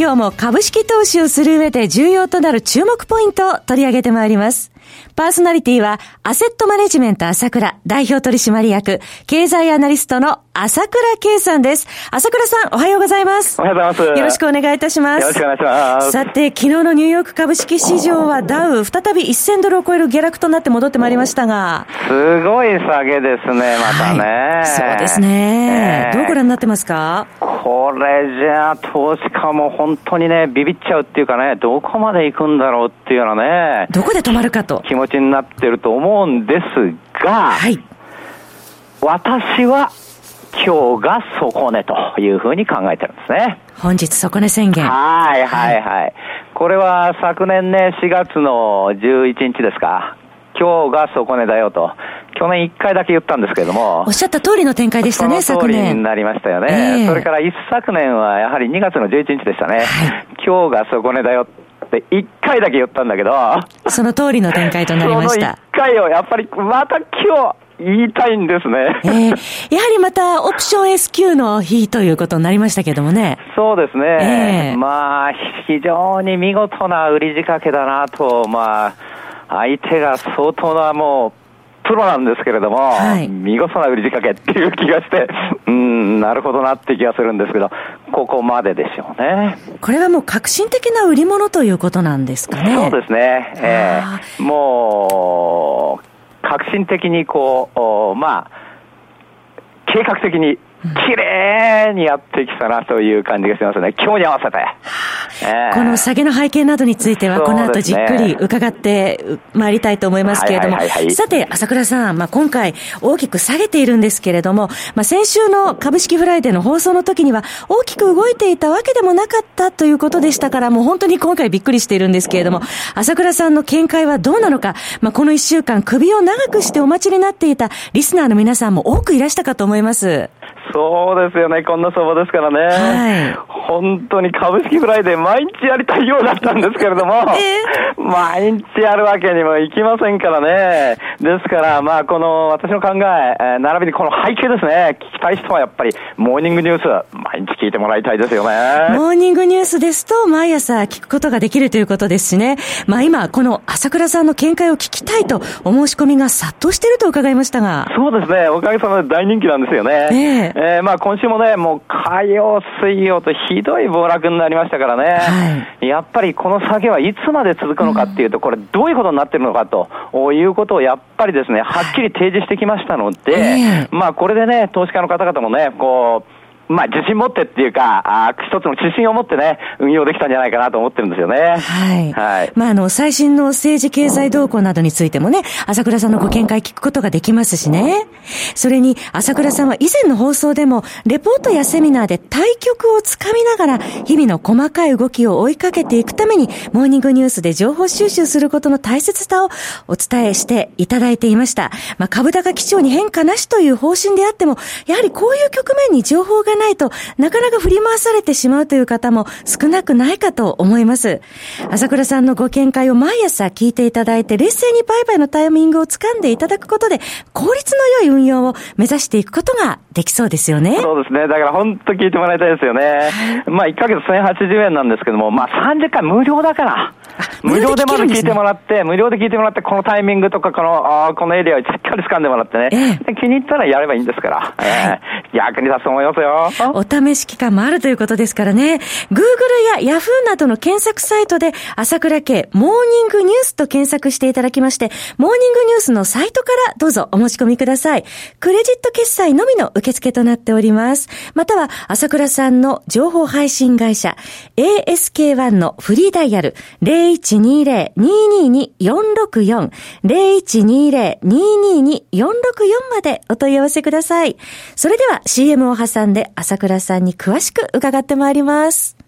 今日も株式投資をする上で重要となる注目ポイントを取り上げてまいります。パーソナリティは、アセットマネジメント朝倉代表取締役、経済アナリストの朝倉圭さんです。朝倉さん、おはようございます。おはようございます。よろしくお願いいたします。よろしくお願いします。さて、昨日のニューヨーク株式市場はダウ、再び1000ドルを超える下落となって戻ってまいりましたが。すごい下げですね、またね。はい、そうですね、えー、どうご覧になってますか？これじゃあ、投資家も本当にね、ビビっちゃうっていうかね、どこまで行くんだろうっていうようなね。どこで止まるかと。気持ちになってると思うんですが、はい。私は、今日が底値というふうに考えてるんですね。本日底値宣言。はいはいはい。これは昨年ね、4月の11日ですか。今日が底値だよと。去年1回だけ言ったんですけれども。おっしゃった通りの展開でしたね、昨年。になりましたよね。えー、それから一昨年はやはり2月の11日でしたね。はい、今日が底値だよって1回だけ言ったんだけど。その通りの展開となりました。その1回をやっぱりまた今日、言いたいんですね。えー、やはりまたオプション S q の日ということになりましたけどもね。そうですね。えー、まあ、非常に見事な売り仕掛けだなと、まあ、相手が相当なもう、プロなんですけれども、はい、見事な売り仕掛けっていう気がして、うん、なるほどなって気がするんですけど、ここまででしょうね。これはもう革新的な売り物ということなんですかね。そうですね。えー、もう、確信的にこう、まあ、計画的に綺麗にやってきたなという感じがしますね。今日に合わせて。この下げの背景などについては、この後じっくり伺ってまいりたいと思いますけれども、さて、朝倉さん、まあ、今回大きく下げているんですけれども、まあ、先週の株式フライデーの放送の時には大きく動いていたわけでもなかったということでしたから、もう本当に今回びっくりしているんですけれども、朝倉さんの見解はどうなのか、まあ、この一週間首を長くしてお待ちになっていたリスナーの皆さんも多くいらしたかと思います。そうですよね、こんな相場ですからね。はい。本当に株式フライデー毎日やりたいようだったんですけれども、えー、毎日やるわけにもいきませんからね。ですから、まあ、この私の考え、えー、並びにこの背景ですね、聞きたい人はやっぱり、モーニングニュース、毎日聞いてもらいたいですよね。モーニングニュースですと、毎朝聞くことができるということですしね。まあ、今、この朝倉さんの見解を聞きたいと、お申し込みが殺到していると伺いましたが。そうですね、おかげさまで大人気なんですよね。えー、えー、まあ、今週もね、もう火曜、水曜とひどい暴落になりましたからね、はい、やっぱりこの下げはいつまで続くのかっていうと、これ、どういうことになってるのかということをやっぱりですね、はっきり提示してきましたので、まあこれでね、投資家の方々もね、こう、まあ、自信持ってっていうか、あ一つの自信を持ってね、運用できたんじゃないかなと思ってるんですよね。はい。はい。まあ、あの、最新の政治経済動向などについてもね、朝倉さんのご見解聞くことができますしね。それに、朝倉さんは以前の放送でも、レポートやセミナーで対局をつかみながら、日々の細かい動きを追いかけていくために、モーニングニュースで情報収集することの大切さをお伝えしていただいていました。まあ、株高基調に変化なしという方針であっても、やはりこういう局面に情報がないとなかなか振り回されてしまうという方も少なくないかと思います。朝倉さんのご見解を毎朝聞いていただいて、冷静に売買のタイミングを掴んでいただくことで、効率の良い運用を目指していくことができそうですよね。そうですね。だから本当聞いてもらいたいですよね。まあ1ヶ月1080円なんですけども、まあ30回無料だから。無料でまず聞いてもらって、無料で聞いてもらって、このタイミングとか、この、あこのエリアをしっかり掴んでもらってね、ええ、気に入ったらやればいいんですから、えー、役に立つと思いますよ。お試し期間もあるということですからね、Google や Yahoo などの検索サイトで、朝倉家モーニングニュースと検索していただきまして、モーニングニュースのサイトからどうぞお申し込みください。クレジット決済のみの受付となっております。または、朝倉さんの情報配信会社、ASK1 のフリーダイヤル0120 0120-222-464、0120-222-464までお問い合わせください。それでは CM を挟んで朝倉さんに詳しく伺ってまいります。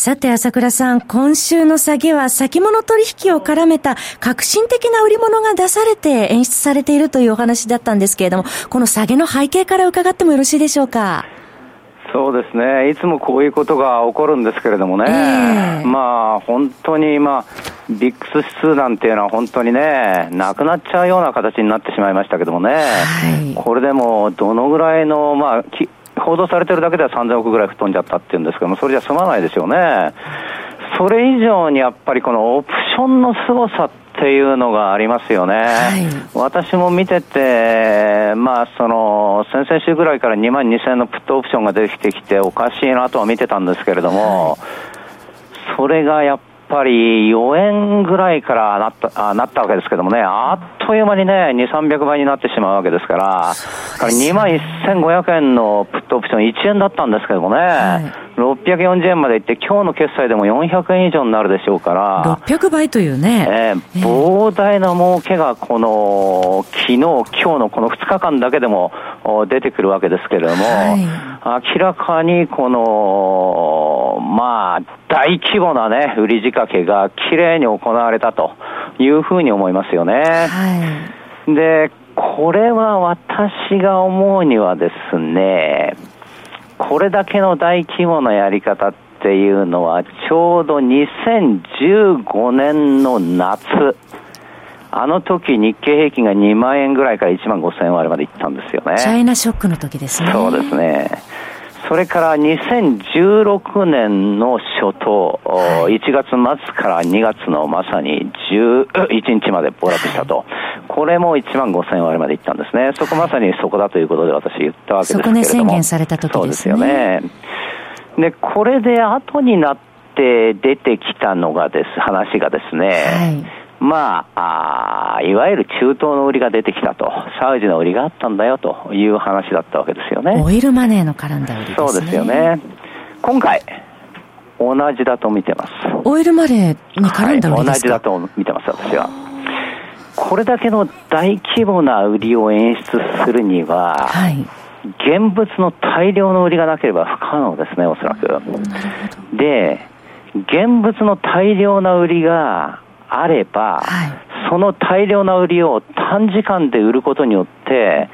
さて、朝倉さん、今週の下げは先物取引を絡めた革新的な売り物が出されて演出されているというお話だったんですけれども、この下げの背景から伺ってもよろしいでしょうか？そうですね、いつもこういうことが起こるんですけれどもね、えー、まあ本当に、まあ、ビックス指数なんていうのは本当にね、なくなっちゃうような形になってしまいましたけどもね、はい、これでもどのぐらいの、まあ、報道されてるだけでは3000億ぐらい吹っ飛んじゃったっていうんですけども、それじゃ済まないですよね。それ以上にやっぱりこのオプションの凄さっていうのがありますよね。はい、私も見てて、まあその、先々週ぐらいから2万2000円のプットオプションが出てきておかしいなとは見てたんですけれども、はい、それがやっぱり4円ぐらいからなったあなったわけですけどもね、あっという間にね、2、300倍になってしまうわけですから、から2万1500円のプットオプション1円だったんですけどもね、はい、640円までいって、今日の決済でも400円以上になるでしょうから、600倍というね、えー、膨大な儲けがこの、昨日、今日のこの2日間だけでも出てくるわけですけれども、はい、明らかにこの、まあ、大規模なね、売り仕掛けがきれいに行われたというふうに思いますよね。はい、で、これは私が思うにはですね、これだけの大規模なやり方っていうのは、ちょうど2015年の夏、あの時日経平均が2万円ぐらいから1万5千円割までいったんですよね。チャイナショックの時ですね。そうですね。それから2016年の初頭、はい、1月末から2月のまさに11日まで暴落したと。これも1万5000割までいったんですね。そこまさにそこだということで私言ったわけですけれども。そこね宣言された時ですね。そうですよね。で、これで後になって出てきたのがです、話がですね、はいまあ、あいわゆる中東の売りが出てきたと、サウジの売りがあったんだよという話だったわけですよね。オイルマネーの絡んだ売りですね。そうですよね。今回、同じだと見てます。オイルマネーに絡んだ売りですか、はい、同じだと見てます、私は。これだけの大規模な売りを演出するには、はい、現物の大量の売りがなければ不可能ですね、おそらく。で、現物の大量な売りがあれば、はい、その大量な売りを短時間で売ることによって、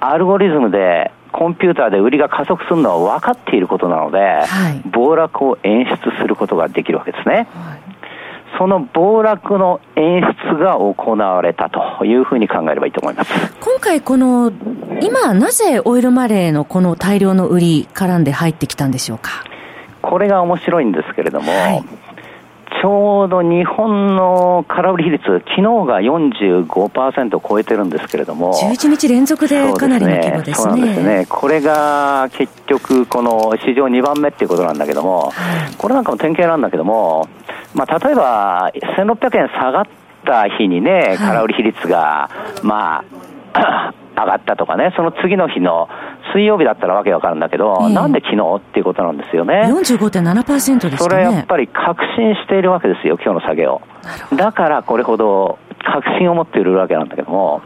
アルゴリズムでコンピューターで売りが加速するのは分かっていることなので、はい、暴落を演出することができるわけですね。はい、その暴落の演出が行われたというふうに考えればいいと思います。今回この、今なぜオイルマネーのこの大量の売り絡んで入ってきたんでしょうか？これが面白いんですけれども、はい。ちょうど日本の空売り比率、昨日が45%を超えてるんですけれども、11日連続でかなりの規模ですね。すね。これが結局、この市場2番目っていうことなんだけども、これなんかも典型なんだけども、まあ、例えば、1600円下がった日にね、空売り比率が、まあ、上がったとかね、その次の日の水曜日だったらわけわかるんだけど、えー、なんで昨日っていうことなんですよね。45.7%ですね。それやっぱり確信しているわけですよ、今日の下げを。だからこれほど確信を持っているわけなんだけども、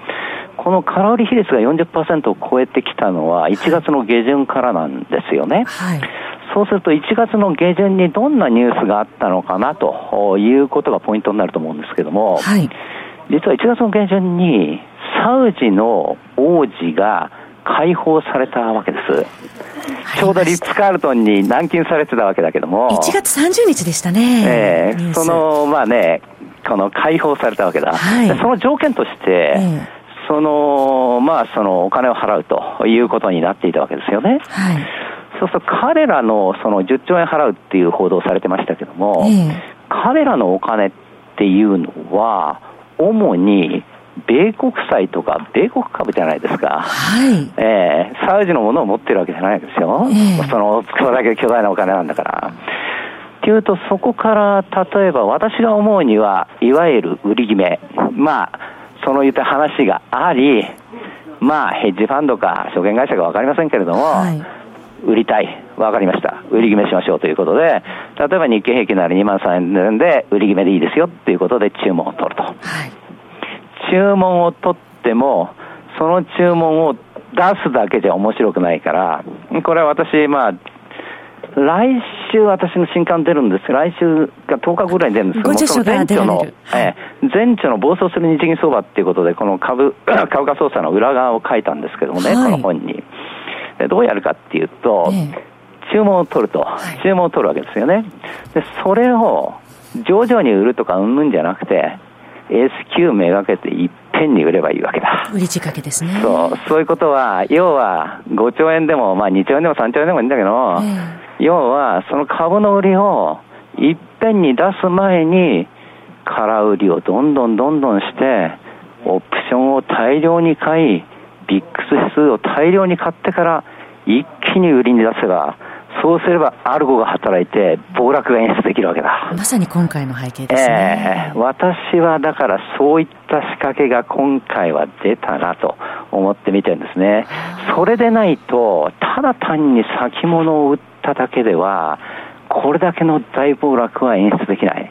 この空売り比率が40%を超えてきたのは1月の下旬からなんですよね。はい、そうすると1月の下旬にどんなニュースがあったのかなということがポイントになると思うんですけども、はい、実は1月の下旬にサウジの王子が解放されたわけです。ちょうどリッツ・カールトンに軟禁されてたわけだけども。1月30日でしたね。ええー、その、まあね、この解放されたわけだ。はい、その条件として、えー、その、まあ、そのお金を払うということになっていたわけですよね。はい。そうすると彼らのその10兆円払うっていう報道されてましたけども、えー、彼らのお金っていうのは、主に米国債とか米国株じゃないですか、はい。えー、サウジのものを持ってるわけじゃないですよ、えー、そのそれだけ巨大なお金なんだから。っていうと、そこから例えば私が思うには、いわゆる売り決め、まあ、その言った話があり、まあ、ヘッジファンドか証券会社か分かりませんけれども、はい、売りたい、分かりました、売り決めしましょうということで、例えば日経平均なら2万3円で売り決めでいいですよっていうことで注文を取ると。はい、注文を取っても、その注文を出すだけじゃ面白くないから、これは私、まあ、来週私の新刊出るんです。来週が10日ぐらいに出るんですけどその前著の、えの暴走する日銀相場っていうことで、この株、株価操作の裏側を書いたんですけどもね、はい、この本に。でどうやるかっていうと、注文を取ると、注文を取るわけですよね。で、それを徐々に売るとかうんぬんじゃなくて、S q めがけていっぺんに売ればいいわけだ。売り仕掛けですね。そう、そういうことは、要は5兆円でも、まあ2兆円でも3兆円でもいいんだけど、え要は、その株の売りをいっぺんに出す前に、空売りをどんどんどんどんして、オプションを大量に買い、ビックス指数を大量に買ってから、一気に売りに出せば、そうすればアルゴが働いて、暴落が演出できるわけだ。まさに今回の背景ですね。えー、私はだからそういった仕掛けが今回は出たなと思って見てるんですね。それでないと、ただ単に先物を売っただけでは、これだけの大暴落は演出できない。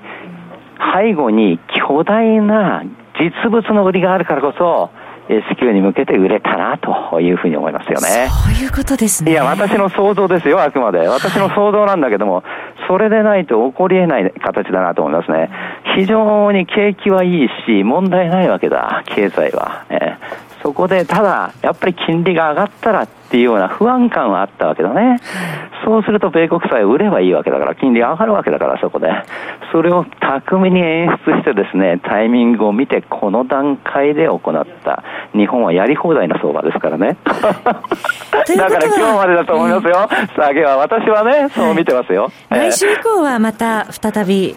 背後に巨大な実物の売りがあるからこそ、S q に向けて売れたなというふうに思いますよね。そういうことですね。いや、私の想像ですよ、あくまで。私の想像なんだけども、はい、それでないと起こり得ない形だなと思いますね。非常に景気はいいし、問題ないわけだ、経済は。えーそこでただ、やっぱり金利が上がったらっていうような不安感はあったわけだね。そうすると米国債を売ればいいわけだから、金利上がるわけだから、そこで。それを巧みに演出してですね、タイミングを見て、この段階で行った。日本はやり放題な相場ですからね。だから今日までだと思いますよ。下げは。私はね、そう見てますよ。来週以降はまた再び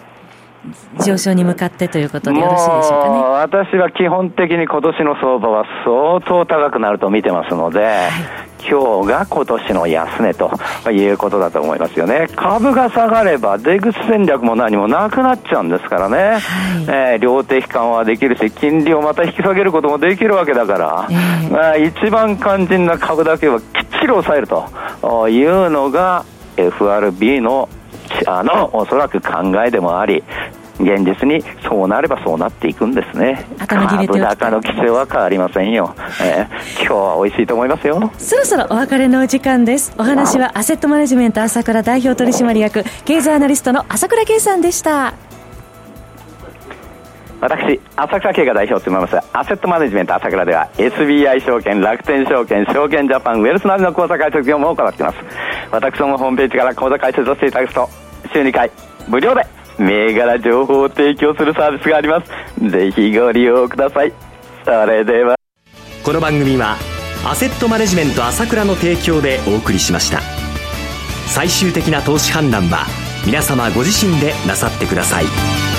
上昇に向かってということでよろしいでしょうかね。私は基本的に今年の相場は相当高くなると見てますので、はい、今日が今年の安値ということだと思いますよね。株が下がれば出口戦略も何もなくなっちゃうんですからね。はい、えー、量的緩和できるし、金利をまた引き下げることもできるわけだから、えー、まあ、一番肝心な株だけはきっちり抑えるというのが FRB のあのおそらく考えでもあり現実にそうなればそうなっていくんですね。株高の規制は変わりませんよ、えー、今日は美味しいと思いますよ。そろそろお別れのお時間です。お話はアセットマネジメント朝倉代表取締役経済アナリストの朝倉圭さんでした。私、朝倉慶が代表を務めます、アセットマネジメント朝倉では、SBI 証券、楽天証券、証券ジャパン、ウェルスナビの口座開設業務を行っています。私どもホームページから口座開設をしていただくと、週2回、無料で銘柄情報を提供するサービスがあります。ぜひご利用ください。それでは。この番組はアセットマネジメント朝倉の提供でお送りしました。最終的な投資判断は皆様ご自身でなさってください。